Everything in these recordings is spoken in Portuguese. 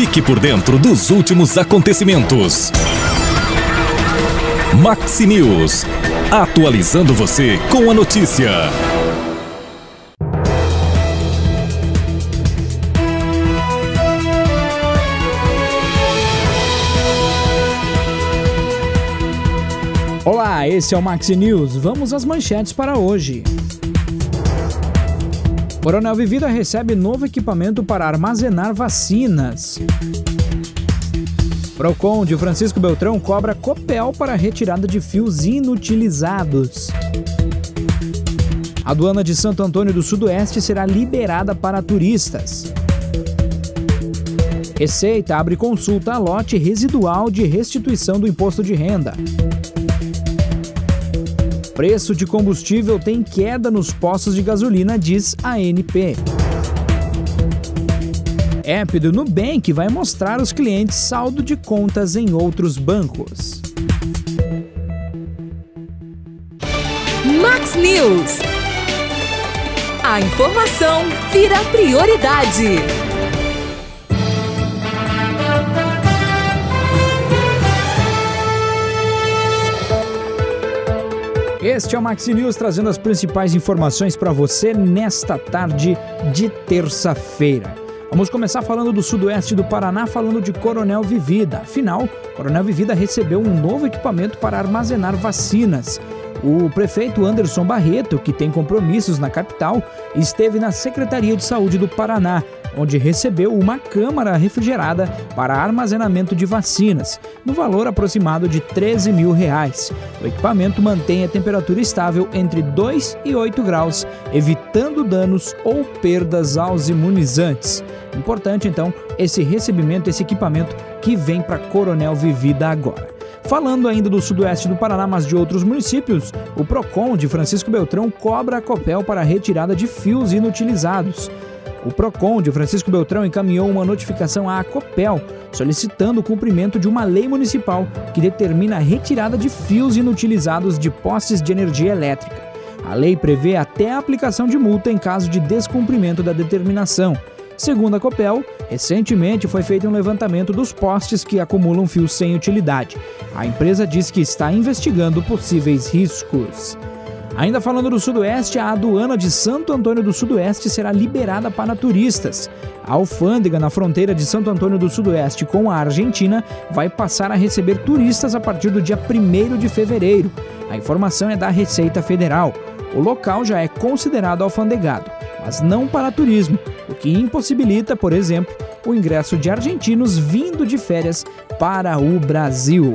Fique por dentro dos últimos acontecimentos. Maxi News. Atualizando você com a notícia. Olá, esse é o Maxi News. Vamos às manchetes para hoje. Coronel Vivida recebe novo equipamento para armazenar vacinas. Procon de Francisco Beltrão cobra Copel para retirada de fios inutilizados. A aduana de Santo Antônio do Sudoeste será liberada para turistas. Receita abre consulta a lote residual de restituição do imposto de renda. Preço de combustível tem queda nos postos de gasolina, diz a ANP. App do Nubank vai mostrar aos clientes saldo de contas em outros bancos. Max News. A informação vira prioridade. Este é o Maxi News trazendo as principais informações para você nesta tarde de terça-feira. Vamos começar falando do sudoeste do Paraná, falando de Coronel Vivida. Afinal, Coronel Vivida recebeu um novo equipamento para armazenar vacinas. O prefeito Anderson Barreto, que tem compromissos na capital, esteve na Secretaria de Saúde do Paraná onde recebeu uma câmara refrigerada para armazenamento de vacinas, no valor aproximado de 13 mil reais. O equipamento mantém a temperatura estável entre 2 e 8 graus, evitando danos ou perdas aos imunizantes. Importante, então, esse recebimento, esse equipamento que vem para Coronel Vivida agora. Falando ainda do sudoeste do Paraná, mas de outros municípios, o PROCON de Francisco Beltrão cobra a Copel para a retirada de fios inutilizados. O PROCON de Francisco Beltrão encaminhou uma notificação à Copel solicitando o cumprimento de uma lei municipal que determina a retirada de fios inutilizados de postes de energia elétrica. A lei prevê até a aplicação de multa em caso de descumprimento da determinação. Segundo a Copel, recentemente foi feito um levantamento dos postes que acumulam fios sem utilidade. A empresa diz que está investigando possíveis riscos. Ainda falando do Sudoeste, a aduana de Santo Antônio do Sudoeste será liberada para turistas. A alfândega na fronteira de Santo Antônio do Sudoeste com a Argentina vai passar a receber turistas a partir do dia 1 de fevereiro. A informação é da Receita Federal. O local já é considerado alfandegado, mas não para turismo, o que impossibilita, por exemplo, o ingresso de argentinos vindo de férias para o Brasil.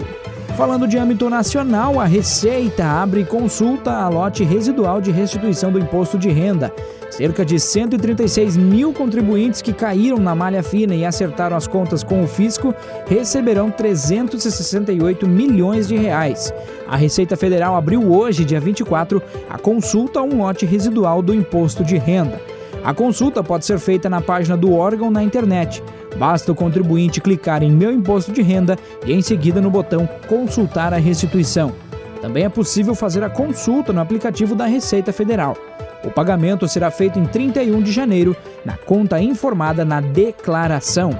Falando de âmbito nacional, a Receita abre consulta a lote residual de restituição do imposto de renda. Cerca de 136 mil contribuintes que caíram na malha fina e acertaram as contas com o fisco receberão 368 milhões de reais. A Receita Federal abriu hoje, dia 24, a consulta a um lote residual do imposto de renda. A consulta pode ser feita na página do órgão na internet. Basta o contribuinte clicar em Meu Imposto de Renda e em seguida no botão Consultar a restituição. Também é possível fazer a consulta no aplicativo da Receita Federal. O pagamento será feito em 31 de janeiro, na conta informada na declaração.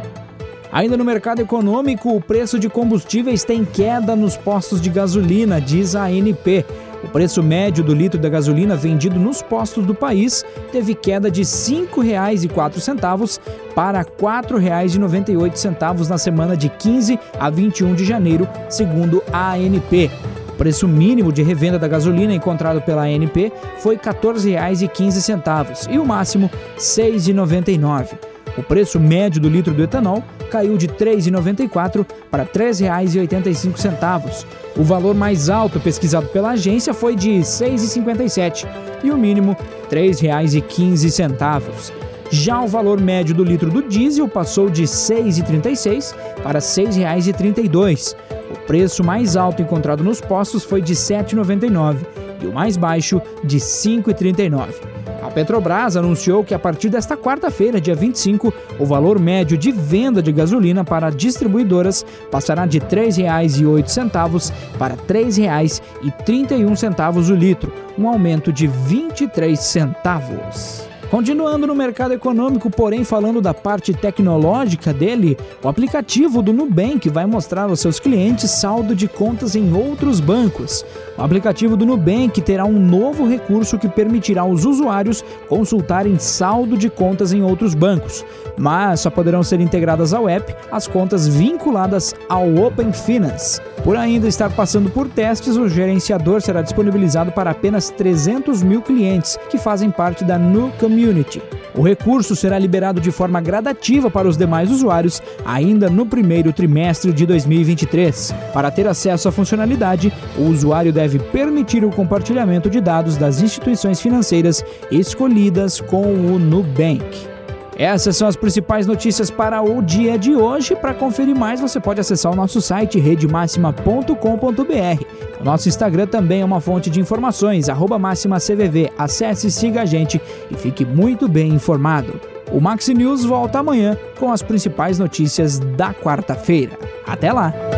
Ainda no mercado econômico, o preço de combustíveis tem queda nos postos de gasolina, diz a ANP. O preço médio do litro da gasolina vendido nos postos do país teve queda de R$ 5,04 para R$ 4,98 na semana de 15 a 21 de janeiro, segundo a ANP. O preço mínimo de revenda da gasolina encontrado pela ANP foi R$ 14,15 e o máximo R$ 6,99. O preço médio do litro do etanol caiu de R$ 3,94 para R$ 3,85. O valor mais alto pesquisado pela agência foi de R$ 6,57 e o mínimo R$ 3,15. Já o valor médio do litro do diesel passou de R$ 6,36 para R$ 6,32. O preço mais alto encontrado nos postos foi de R$ 7,99 e o mais baixo de R$ 5,39. Petrobras anunciou que a partir desta quarta-feira, dia 25, o valor médio de venda de gasolina para distribuidoras passará de R$ 3,08 para R$ 3,31 o litro, um aumento de 23 centavos. Continuando no mercado econômico, porém falando da parte tecnológica dele, o aplicativo do Nubank vai mostrar aos seus clientes saldo de contas em outros bancos. O aplicativo do Nubank terá um novo recurso que permitirá aos usuários consultarem saldo de contas em outros bancos, mas só poderão ser integradas ao app as contas vinculadas ao Open Finance. Por ainda estar passando por testes, o gerenciador será disponibilizado para apenas 300 mil clientes que fazem parte da Nu Community. O recurso será liberado de forma gradativa para os demais usuários ainda no primeiro trimestre de 2023. Para ter acesso à funcionalidade, o usuário deve permitir o compartilhamento de dados das instituições financeiras escolhidas com o Nubank. Essas são as principais notícias para o dia de hoje. Para conferir mais, você pode acessar o nosso site redemaxima.com.br. O nosso Instagram também é uma fonte de informações, máximacvv. Acesse, siga a gente e fique muito bem informado. O Maxi News volta amanhã com as principais notícias da quarta-feira. Até lá!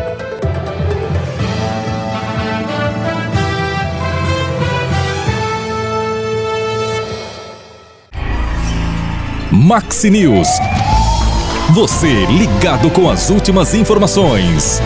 Maxi News. Você ligado com as últimas informações.